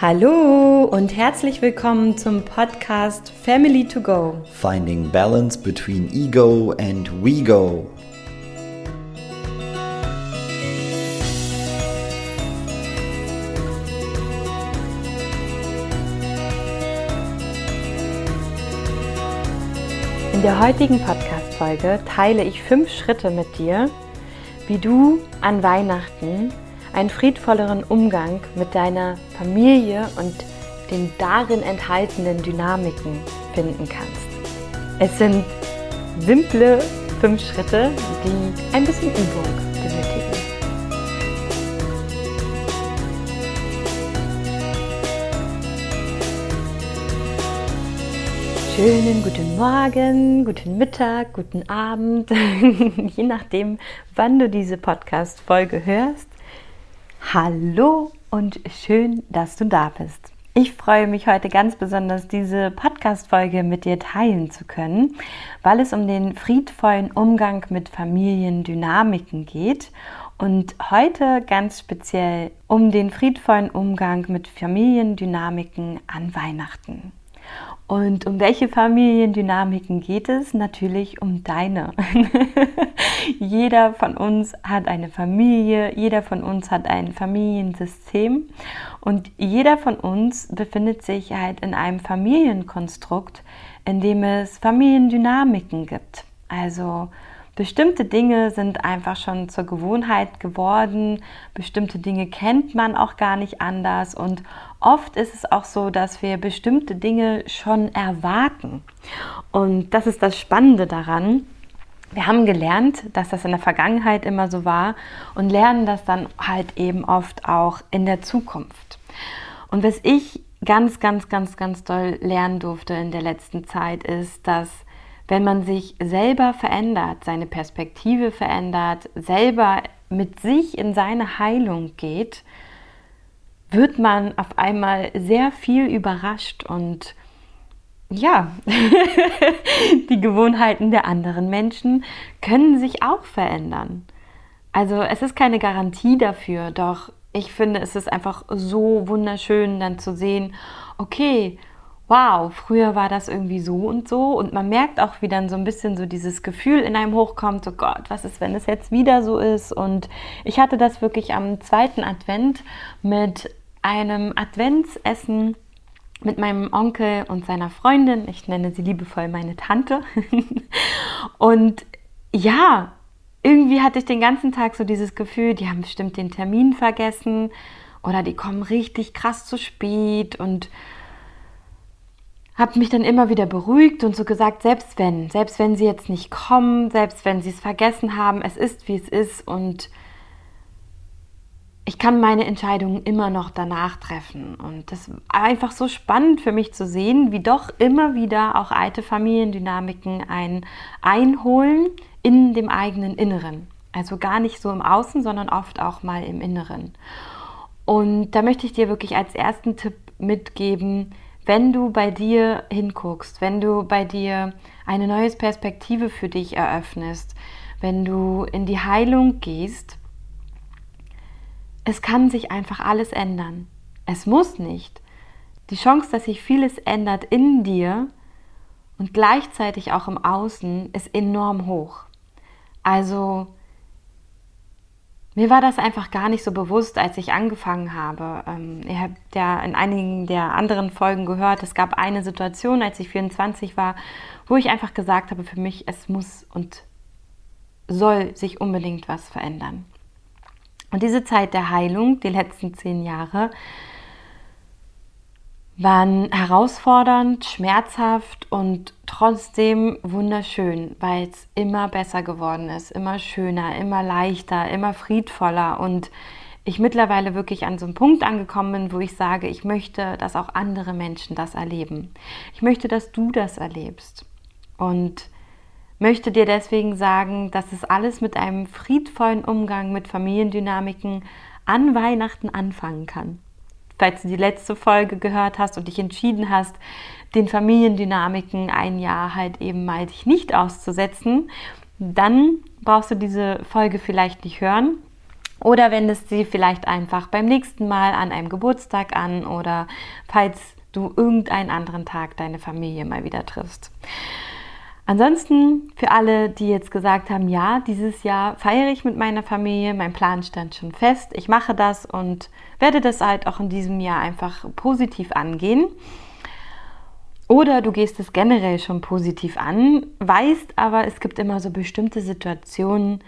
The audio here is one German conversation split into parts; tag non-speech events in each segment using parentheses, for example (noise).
Hallo und herzlich willkommen zum Podcast Family to Go. Finding balance between ego and we go. In der heutigen Podcast-Folge teile ich fünf Schritte mit dir, wie du an Weihnachten einen friedvolleren Umgang mit deiner Familie und den darin enthaltenen Dynamiken finden kannst. Es sind simple fünf Schritte, die ein bisschen Übung benötigen. Schönen guten Morgen, guten Mittag, guten Abend, (laughs) je nachdem, wann du diese Podcast-Folge hörst. Hallo und schön, dass du da bist. Ich freue mich heute ganz besonders, diese Podcast-Folge mit dir teilen zu können, weil es um den friedvollen Umgang mit Familiendynamiken geht und heute ganz speziell um den friedvollen Umgang mit Familiendynamiken an Weihnachten. Und um welche Familiendynamiken geht es? Natürlich um deine. (laughs) jeder von uns hat eine Familie, jeder von uns hat ein Familiensystem und jeder von uns befindet sich halt in einem Familienkonstrukt, in dem es Familiendynamiken gibt. Also bestimmte Dinge sind einfach schon zur Gewohnheit geworden, bestimmte Dinge kennt man auch gar nicht anders und oft ist es auch so, dass wir bestimmte Dinge schon erwarten. Und das ist das Spannende daran. Wir haben gelernt, dass das in der Vergangenheit immer so war und lernen das dann halt eben oft auch in der Zukunft. Und was ich ganz, ganz, ganz, ganz doll lernen durfte in der letzten Zeit ist, dass wenn man sich selber verändert, seine Perspektive verändert, selber mit sich in seine Heilung geht, wird man auf einmal sehr viel überrascht und ja, (laughs) die Gewohnheiten der anderen Menschen können sich auch verändern. Also es ist keine Garantie dafür, doch ich finde, es ist einfach so wunderschön dann zu sehen, okay, wow, früher war das irgendwie so und so. Und man merkt auch, wie dann so ein bisschen so dieses Gefühl in einem hochkommt, so Gott, was ist, wenn es jetzt wieder so ist? Und ich hatte das wirklich am zweiten Advent mit einem Adventsessen mit meinem Onkel und seiner Freundin. Ich nenne sie liebevoll meine Tante. (laughs) und ja, irgendwie hatte ich den ganzen Tag so dieses Gefühl, die haben bestimmt den Termin vergessen oder die kommen richtig krass zu spät und habe mich dann immer wieder beruhigt und so gesagt, selbst wenn, selbst wenn sie jetzt nicht kommen, selbst wenn sie es vergessen haben, es ist wie es ist und ich kann meine Entscheidungen immer noch danach treffen. Und das war einfach so spannend für mich zu sehen, wie doch immer wieder auch alte Familiendynamiken ein einholen in dem eigenen Inneren. Also gar nicht so im Außen, sondern oft auch mal im Inneren. Und da möchte ich dir wirklich als ersten Tipp mitgeben, wenn du bei dir hinguckst, wenn du bei dir eine neue Perspektive für dich eröffnest, wenn du in die Heilung gehst, es kann sich einfach alles ändern. Es muss nicht. Die Chance, dass sich vieles ändert in dir und gleichzeitig auch im Außen, ist enorm hoch. Also mir war das einfach gar nicht so bewusst, als ich angefangen habe. Ähm, ihr habt ja in einigen der anderen Folgen gehört, es gab eine Situation, als ich 24 war, wo ich einfach gesagt habe, für mich, es muss und soll sich unbedingt was verändern. Und diese Zeit der Heilung, die letzten zehn Jahre, waren herausfordernd, schmerzhaft und trotzdem wunderschön, weil es immer besser geworden ist, immer schöner, immer leichter, immer friedvoller. Und ich mittlerweile wirklich an so einem Punkt angekommen bin, wo ich sage, ich möchte, dass auch andere Menschen das erleben. Ich möchte, dass du das erlebst. Und möchte dir deswegen sagen, dass es alles mit einem friedvollen Umgang mit Familiendynamiken an Weihnachten anfangen kann falls du die letzte Folge gehört hast und dich entschieden hast, den Familiendynamiken ein Jahr halt eben mal dich nicht auszusetzen, dann brauchst du diese Folge vielleicht nicht hören. Oder wendest sie vielleicht einfach beim nächsten Mal an einem Geburtstag an oder falls du irgendeinen anderen Tag deine Familie mal wieder triffst. Ansonsten für alle, die jetzt gesagt haben, ja, dieses Jahr feiere ich mit meiner Familie, mein Plan stand schon fest, ich mache das und werde das halt auch in diesem Jahr einfach positiv angehen. Oder du gehst es generell schon positiv an, weißt aber, es gibt immer so bestimmte Situationen,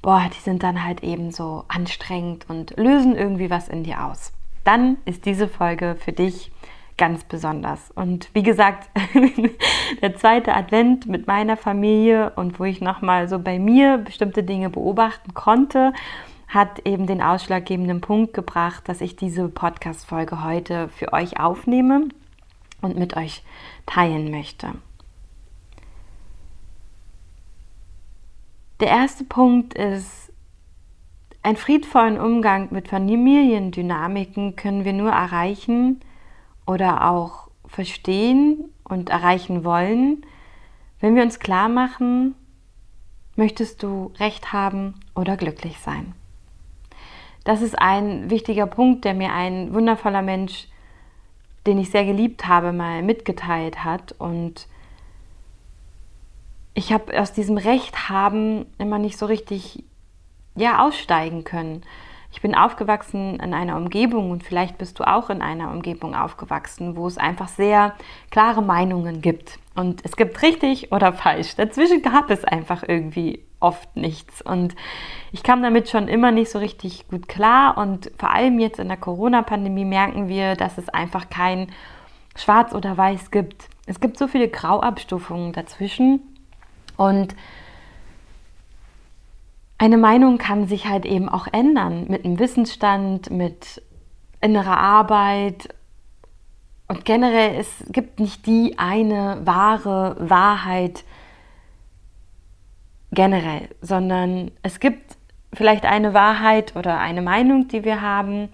boah, die sind dann halt eben so anstrengend und lösen irgendwie was in dir aus. Dann ist diese Folge für dich ganz besonders. Und wie gesagt, (laughs) der zweite Advent mit meiner Familie und wo ich nochmal so bei mir bestimmte Dinge beobachten konnte, hat eben den ausschlaggebenden Punkt gebracht, dass ich diese Podcast-Folge heute für euch aufnehme und mit euch teilen möchte. Der erste Punkt ist, einen friedvollen Umgang mit Familiendynamiken können wir nur erreichen, oder auch verstehen und erreichen wollen, wenn wir uns klar machen, möchtest du recht haben oder glücklich sein. Das ist ein wichtiger Punkt, der mir ein wundervoller Mensch, den ich sehr geliebt habe, mal mitgeteilt hat. Und ich habe aus diesem Recht haben immer nicht so richtig ja, aussteigen können. Ich bin aufgewachsen in einer Umgebung und vielleicht bist du auch in einer Umgebung aufgewachsen, wo es einfach sehr klare Meinungen gibt. Und es gibt richtig oder falsch. Dazwischen gab es einfach irgendwie oft nichts. Und ich kam damit schon immer nicht so richtig gut klar. Und vor allem jetzt in der Corona-Pandemie merken wir, dass es einfach kein Schwarz oder Weiß gibt. Es gibt so viele Grauabstufungen dazwischen. Und eine Meinung kann sich halt eben auch ändern mit einem Wissensstand, mit innerer Arbeit. Und generell, es gibt nicht die eine wahre Wahrheit generell, sondern es gibt vielleicht eine Wahrheit oder eine Meinung, die wir haben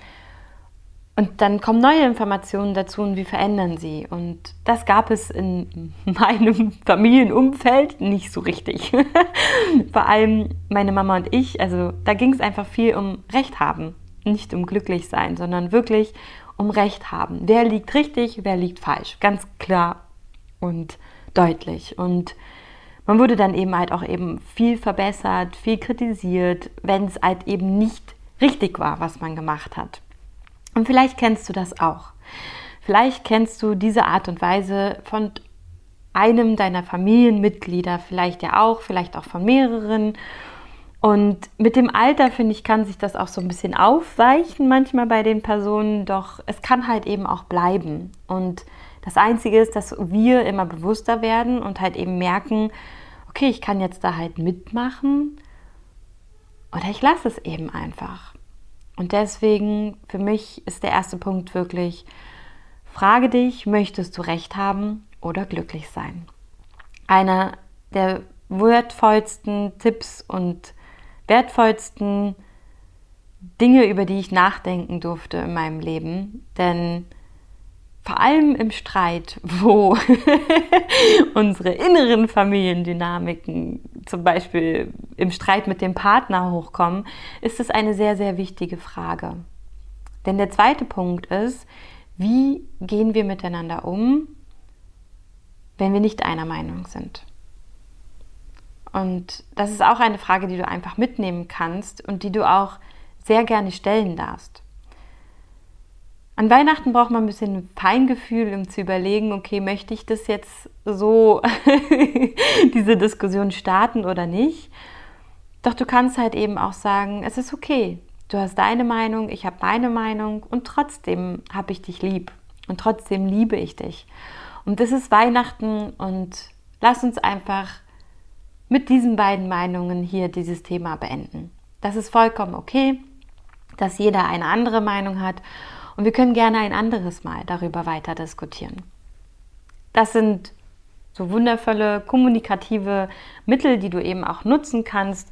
und dann kommen neue Informationen dazu und wir verändern sie. Und das gab es in (laughs) meinem Familienumfeld nicht so richtig. (laughs) Vor allem meine Mama und ich. Also da ging es einfach viel um Recht haben. Nicht um glücklich sein, sondern wirklich um Recht haben. Wer liegt richtig, wer liegt falsch. Ganz klar und deutlich. Und man wurde dann eben halt auch eben viel verbessert, viel kritisiert, wenn es halt eben nicht richtig war, was man gemacht hat. Und vielleicht kennst du das auch. Vielleicht kennst du diese Art und Weise von einem deiner Familienmitglieder, vielleicht ja auch, vielleicht auch von mehreren. Und mit dem Alter, finde ich, kann sich das auch so ein bisschen aufweichen manchmal bei den Personen, doch es kann halt eben auch bleiben. Und das Einzige ist, dass wir immer bewusster werden und halt eben merken, okay, ich kann jetzt da halt mitmachen oder ich lasse es eben einfach. Und deswegen für mich ist der erste Punkt wirklich, frage dich, möchtest du recht haben oder glücklich sein? Einer der wertvollsten Tipps und wertvollsten Dinge, über die ich nachdenken durfte in meinem Leben. Denn vor allem im Streit, (laughs) wo (laughs) unsere inneren Familiendynamiken zum Beispiel im Streit mit dem Partner hochkommen, ist es eine sehr, sehr wichtige Frage. Denn der zweite Punkt ist, wie gehen wir miteinander um, wenn wir nicht einer Meinung sind? Und das ist auch eine Frage, die du einfach mitnehmen kannst und die du auch sehr gerne stellen darfst. An Weihnachten braucht man ein bisschen Feingefühl, um zu überlegen, okay, möchte ich das jetzt so, (laughs) diese Diskussion starten oder nicht? Doch du kannst halt eben auch sagen, es ist okay. Du hast deine Meinung, ich habe meine Meinung und trotzdem habe ich dich lieb und trotzdem liebe ich dich. Und das ist Weihnachten und lass uns einfach mit diesen beiden Meinungen hier dieses Thema beenden. Das ist vollkommen okay, dass jeder eine andere Meinung hat und wir können gerne ein anderes Mal darüber weiter diskutieren. Das sind so wundervolle kommunikative Mittel, die du eben auch nutzen kannst,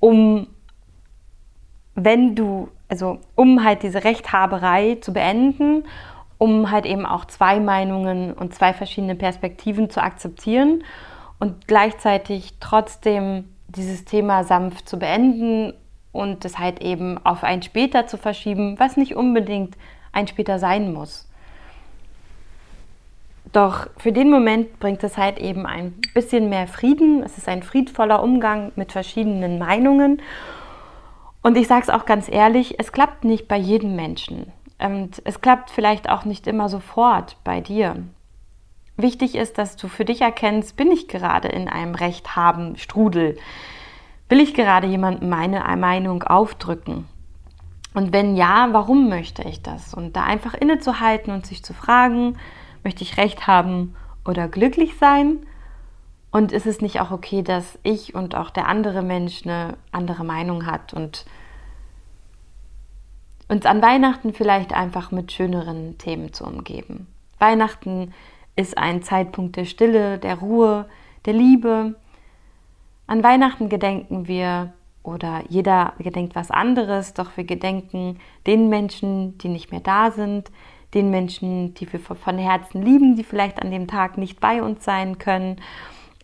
um, wenn du, also um halt diese Rechthaberei zu beenden, um halt eben auch zwei Meinungen und zwei verschiedene Perspektiven zu akzeptieren und gleichzeitig trotzdem dieses Thema sanft zu beenden und es halt eben auf ein später zu verschieben, was nicht unbedingt ein später sein muss. Doch für den Moment bringt es halt eben ein bisschen mehr Frieden. Es ist ein friedvoller Umgang mit verschiedenen Meinungen. Und ich sage es auch ganz ehrlich, es klappt nicht bei jedem Menschen. Und es klappt vielleicht auch nicht immer sofort bei dir. Wichtig ist, dass du für dich erkennst, bin ich gerade in einem Recht haben Strudel? Will ich gerade jemandem meine Meinung aufdrücken? Und wenn ja, warum möchte ich das? Und da einfach innezuhalten und sich zu fragen, möchte ich Recht haben oder glücklich sein? Und ist es nicht auch okay, dass ich und auch der andere Mensch eine andere Meinung hat und uns an Weihnachten vielleicht einfach mit schöneren Themen zu umgeben? Weihnachten ist ein Zeitpunkt der Stille, der Ruhe, der Liebe. An Weihnachten gedenken wir oder jeder gedenkt was anderes, doch wir gedenken den Menschen, die nicht mehr da sind, den Menschen, die wir von Herzen lieben, die vielleicht an dem Tag nicht bei uns sein können,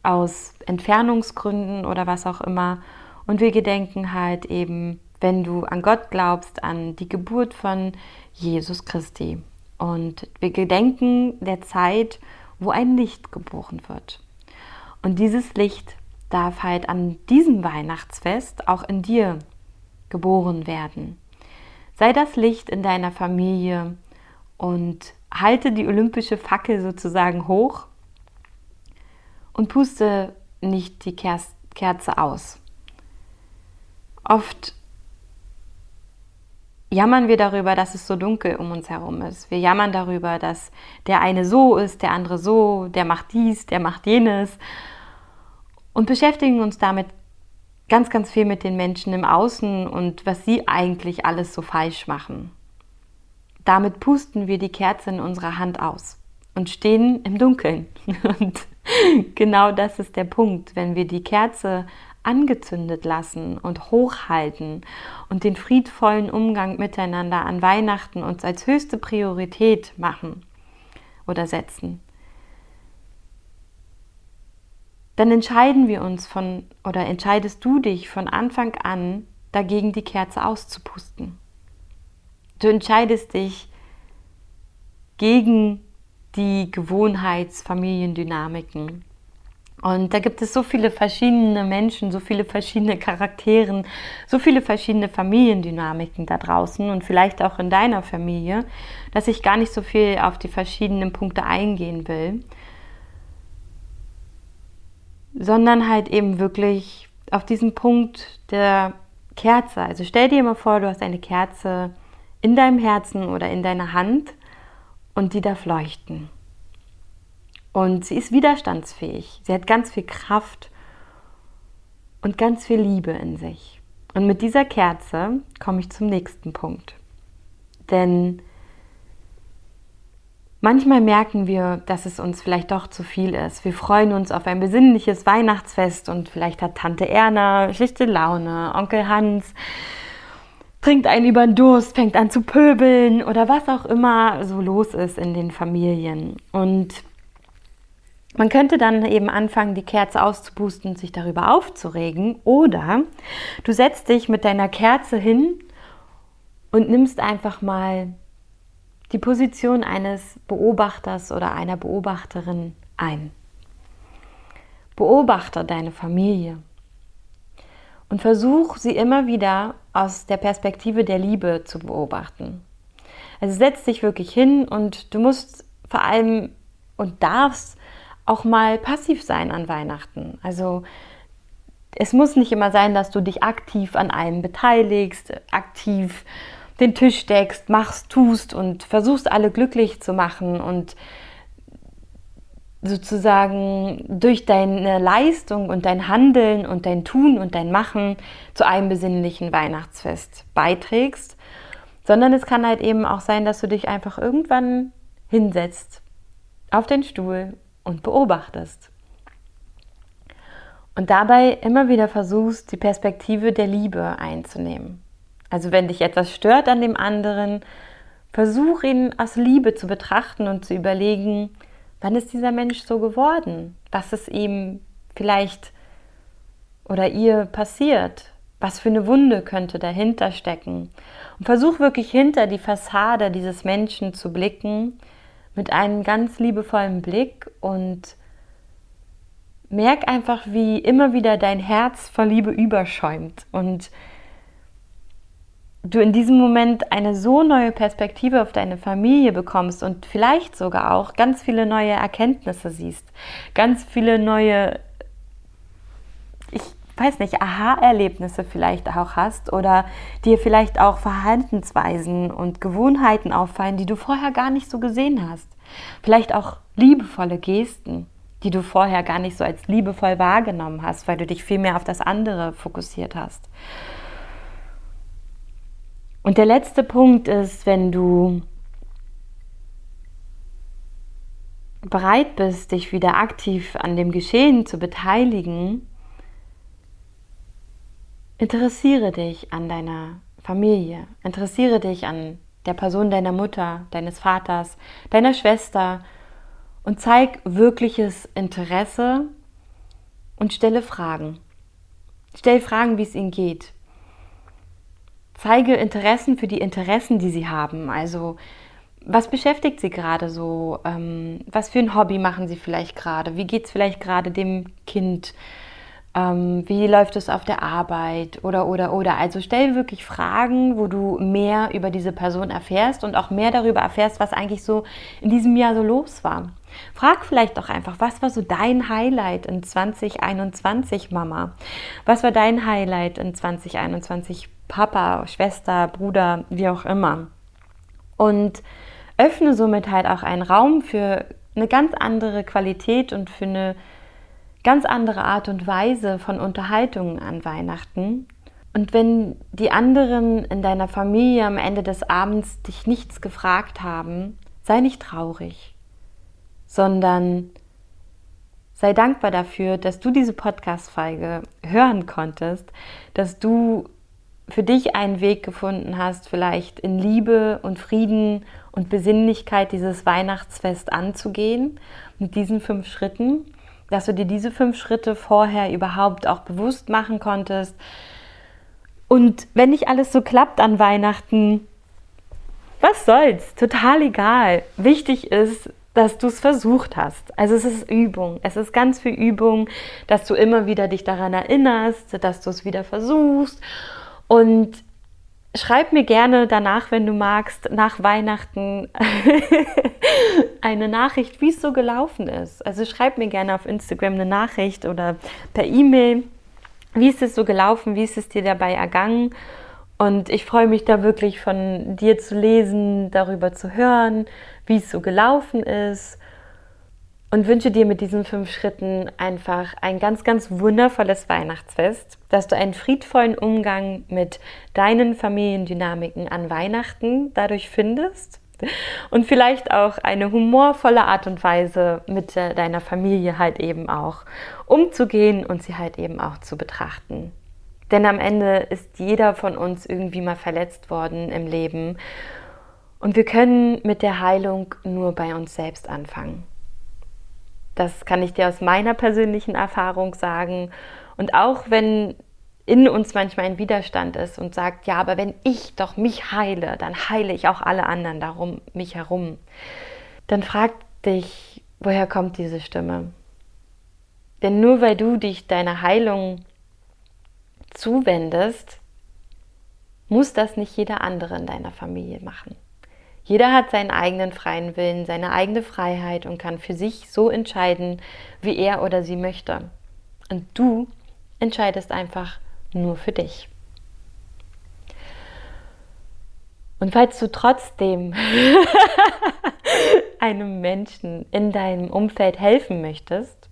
aus Entfernungsgründen oder was auch immer. Und wir gedenken halt eben, wenn du an Gott glaubst, an die Geburt von Jesus Christi. Und wir gedenken der Zeit, wo ein Licht geboren wird. Und dieses Licht darf halt an diesem Weihnachtsfest auch in dir geboren werden. Sei das Licht in deiner Familie und halte die olympische Fackel sozusagen hoch und puste nicht die Kerze aus. Oft jammern wir darüber, dass es so dunkel um uns herum ist. Wir jammern darüber, dass der eine so ist, der andere so, der macht dies, der macht jenes und beschäftigen uns damit ganz, ganz viel mit den Menschen im Außen und was sie eigentlich alles so falsch machen. Damit pusten wir die Kerze in unserer Hand aus und stehen im Dunkeln. (laughs) Und genau das ist der Punkt, wenn wir die Kerze angezündet lassen und hochhalten und den friedvollen Umgang miteinander an Weihnachten uns als höchste Priorität machen oder setzen, dann entscheiden wir uns von oder entscheidest du dich von Anfang an dagegen, die Kerze auszupusten. Du entscheidest dich gegen die Gewohnheitsfamiliendynamiken und da gibt es so viele verschiedene Menschen, so viele verschiedene Charakteren, so viele verschiedene Familiendynamiken da draußen und vielleicht auch in deiner Familie, dass ich gar nicht so viel auf die verschiedenen Punkte eingehen will, sondern halt eben wirklich auf diesen Punkt der Kerze. Also stell dir mal vor, du hast eine Kerze in deinem Herzen oder in deiner Hand und die darf leuchten. Und sie ist widerstandsfähig. Sie hat ganz viel Kraft und ganz viel Liebe in sich. Und mit dieser Kerze komme ich zum nächsten Punkt. Denn manchmal merken wir, dass es uns vielleicht doch zu viel ist. Wir freuen uns auf ein besinnliches Weihnachtsfest und vielleicht hat Tante Erna schlichte Laune, Onkel Hans trinkt einen über den Durst, fängt an zu pöbeln oder was auch immer so los ist in den Familien. Und man könnte dann eben anfangen, die Kerze auszupusten und sich darüber aufzuregen. Oder du setzt dich mit deiner Kerze hin und nimmst einfach mal die Position eines Beobachters oder einer Beobachterin ein. Beobachte deine Familie und versuch sie immer wieder aus der Perspektive der Liebe zu beobachten. Also setz dich wirklich hin und du musst vor allem und darfst auch mal passiv sein an Weihnachten. Also es muss nicht immer sein, dass du dich aktiv an allem beteiligst, aktiv den Tisch deckst, machst, tust und versuchst alle glücklich zu machen und sozusagen durch deine Leistung und dein Handeln und dein Tun und dein Machen zu einem besinnlichen Weihnachtsfest beiträgst, sondern es kann halt eben auch sein, dass du dich einfach irgendwann hinsetzt auf den Stuhl und beobachtest. Und dabei immer wieder versuchst, die Perspektive der Liebe einzunehmen. Also wenn dich etwas stört an dem anderen, versuch ihn aus Liebe zu betrachten und zu überlegen, wann ist dieser Mensch so geworden? Was ist ihm vielleicht oder ihr passiert? Was für eine Wunde könnte dahinter stecken? Und versuch wirklich hinter die Fassade dieses Menschen zu blicken mit einem ganz liebevollen Blick und merk einfach, wie immer wieder dein Herz vor Liebe überschäumt und du in diesem Moment eine so neue Perspektive auf deine Familie bekommst und vielleicht sogar auch ganz viele neue Erkenntnisse siehst, ganz viele neue, ich weiß nicht, Aha-Erlebnisse vielleicht auch hast oder dir vielleicht auch Verhaltensweisen und Gewohnheiten auffallen, die du vorher gar nicht so gesehen hast. Vielleicht auch liebevolle Gesten, die du vorher gar nicht so als liebevoll wahrgenommen hast, weil du dich viel mehr auf das andere fokussiert hast. Und der letzte Punkt ist, wenn du bereit bist, dich wieder aktiv an dem Geschehen zu beteiligen, interessiere dich an deiner Familie, interessiere dich an der Person deiner Mutter, deines Vaters, deiner Schwester und zeig wirkliches Interesse und stelle Fragen. Stell Fragen, wie es ihnen geht zeige Interessen für die Interessen, die sie haben. Also was beschäftigt sie gerade so? Ähm, was für ein Hobby machen sie vielleicht gerade? Wie geht es vielleicht gerade dem Kind? Ähm, wie läuft es auf der Arbeit? Oder, oder, oder. Also stell wirklich Fragen, wo du mehr über diese Person erfährst und auch mehr darüber erfährst, was eigentlich so in diesem Jahr so los war. Frag vielleicht auch einfach, was war so dein Highlight in 2021, Mama? Was war dein Highlight in 2021, Papa, Schwester, Bruder, wie auch immer. Und öffne somit halt auch einen Raum für eine ganz andere Qualität und für eine ganz andere Art und Weise von Unterhaltungen an Weihnachten. Und wenn die anderen in deiner Familie am Ende des Abends dich nichts gefragt haben, sei nicht traurig, sondern sei dankbar dafür, dass du diese Podcast-Folge hören konntest, dass du für dich einen Weg gefunden hast, vielleicht in Liebe und Frieden und Besinnlichkeit dieses Weihnachtsfest anzugehen, mit diesen fünf Schritten, dass du dir diese fünf Schritte vorher überhaupt auch bewusst machen konntest. Und wenn nicht alles so klappt an Weihnachten, was soll's, total egal. Wichtig ist, dass du es versucht hast. Also es ist Übung. Es ist ganz viel Übung, dass du immer wieder dich daran erinnerst, dass du es wieder versuchst und schreib mir gerne danach, wenn du magst, nach Weihnachten (laughs) eine Nachricht, wie es so gelaufen ist. Also schreib mir gerne auf Instagram eine Nachricht oder per E-Mail, wie ist es so gelaufen, wie ist es dir dabei ergangen. Und ich freue mich da wirklich von dir zu lesen, darüber zu hören, wie es so gelaufen ist und wünsche dir mit diesen fünf Schritten einfach ein ganz, ganz wundervolles Weihnachtsfest, dass du einen friedvollen Umgang mit deinen Familiendynamiken an Weihnachten dadurch findest und vielleicht auch eine humorvolle Art und Weise mit deiner Familie halt eben auch umzugehen und sie halt eben auch zu betrachten. Denn am Ende ist jeder von uns irgendwie mal verletzt worden im Leben und wir können mit der Heilung nur bei uns selbst anfangen. Das kann ich dir aus meiner persönlichen Erfahrung sagen. Und auch wenn in uns manchmal ein Widerstand ist und sagt, ja, aber wenn ich doch mich heile, dann heile ich auch alle anderen darum mich herum. Dann frag dich, woher kommt diese Stimme? Denn nur weil du dich deiner Heilung zuwendest, muss das nicht jeder andere in deiner Familie machen. Jeder hat seinen eigenen freien Willen, seine eigene Freiheit und kann für sich so entscheiden, wie er oder sie möchte. Und du entscheidest einfach nur für dich. Und falls du trotzdem (laughs) einem Menschen in deinem Umfeld helfen möchtest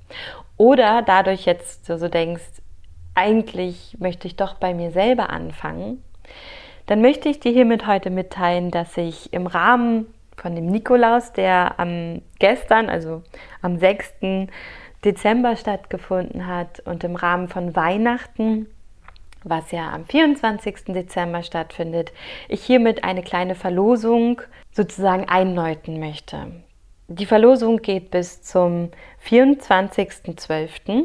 oder dadurch jetzt so denkst, eigentlich möchte ich doch bei mir selber anfangen, dann möchte ich dir hiermit heute mitteilen, dass ich im Rahmen von dem Nikolaus, der am gestern, also am 6. Dezember stattgefunden hat und im Rahmen von Weihnachten, was ja am 24. Dezember stattfindet, ich hiermit eine kleine Verlosung sozusagen einläuten möchte. Die Verlosung geht bis zum 24.12.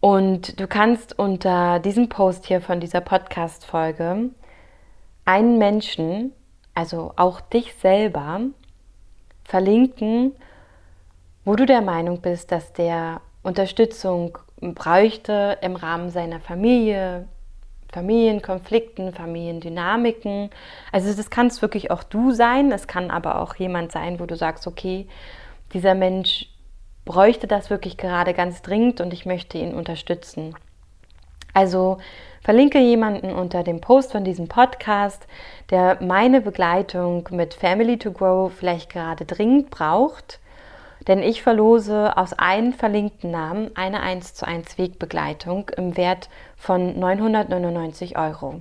Und du kannst unter diesem Post hier von dieser Podcast-Folge einen Menschen, also auch dich selber, verlinken, wo du der Meinung bist, dass der Unterstützung bräuchte im Rahmen seiner Familie, Familienkonflikten, Familiendynamiken. Also das kann es wirklich auch du sein, es kann aber auch jemand sein, wo du sagst, okay, dieser Mensch bräuchte das wirklich gerade ganz dringend und ich möchte ihn unterstützen. Also verlinke jemanden unter dem Post von diesem Podcast, der meine Begleitung mit Family to Grow vielleicht gerade dringend braucht. Denn ich verlose aus allen verlinkten Namen eine 1 zu 1 Wegbegleitung im Wert von 999 Euro.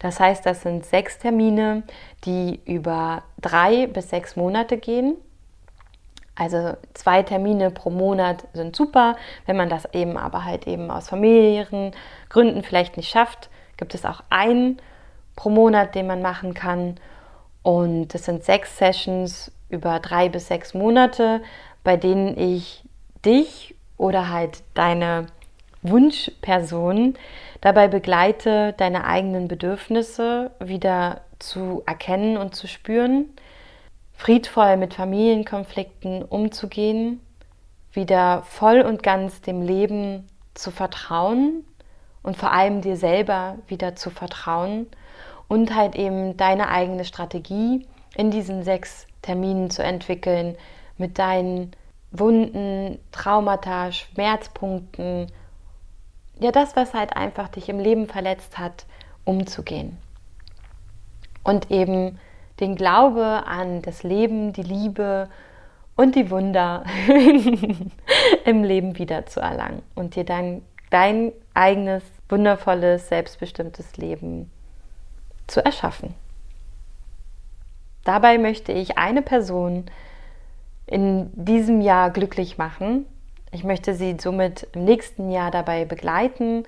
Das heißt, das sind sechs Termine, die über drei bis sechs Monate gehen also zwei Termine pro Monat sind super. Wenn man das eben aber halt eben aus familiären Gründen vielleicht nicht schafft, gibt es auch einen pro Monat, den man machen kann. Und das sind sechs Sessions über drei bis sechs Monate, bei denen ich dich oder halt deine Wunschperson dabei begleite, deine eigenen Bedürfnisse wieder zu erkennen und zu spüren friedvoll mit Familienkonflikten umzugehen, wieder voll und ganz dem Leben zu vertrauen und vor allem dir selber wieder zu vertrauen und halt eben deine eigene Strategie in diesen sechs Terminen zu entwickeln mit deinen Wunden, Traumata, Schmerzpunkten, ja das, was halt einfach dich im Leben verletzt hat, umzugehen. Und eben den Glaube an das Leben, die Liebe und die Wunder (laughs) im Leben wieder zu erlangen und dir dann dein eigenes, wundervolles, selbstbestimmtes Leben zu erschaffen. Dabei möchte ich eine Person in diesem Jahr glücklich machen. Ich möchte sie somit im nächsten Jahr dabei begleiten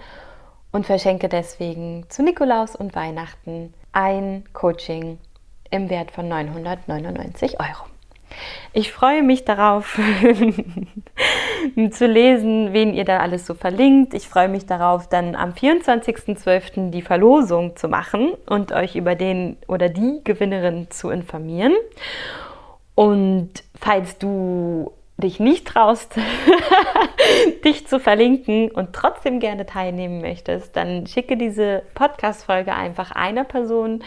und verschenke deswegen zu Nikolaus und Weihnachten ein Coaching im Wert von 999 Euro. Ich freue mich darauf (laughs) zu lesen, wen ihr da alles so verlinkt. Ich freue mich darauf, dann am 24.12. die Verlosung zu machen und euch über den oder die Gewinnerin zu informieren. Und falls du dich nicht traust, (laughs) dich zu verlinken und trotzdem gerne teilnehmen möchtest, dann schicke diese Podcast-Folge einfach einer Person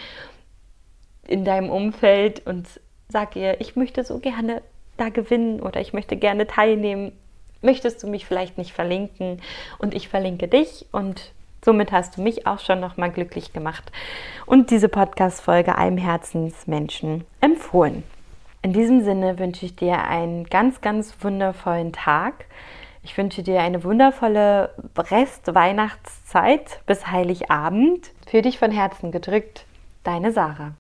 in deinem Umfeld und sag ihr, ich möchte so gerne da gewinnen oder ich möchte gerne teilnehmen. Möchtest du mich vielleicht nicht verlinken und ich verlinke dich und somit hast du mich auch schon noch mal glücklich gemacht und diese Podcast Folge einem Herzensmenschen empfohlen. In diesem Sinne wünsche ich dir einen ganz ganz wundervollen Tag. Ich wünsche dir eine wundervolle Rest-Weihnachtszeit bis Heiligabend. Für dich von Herzen gedrückt, deine Sarah.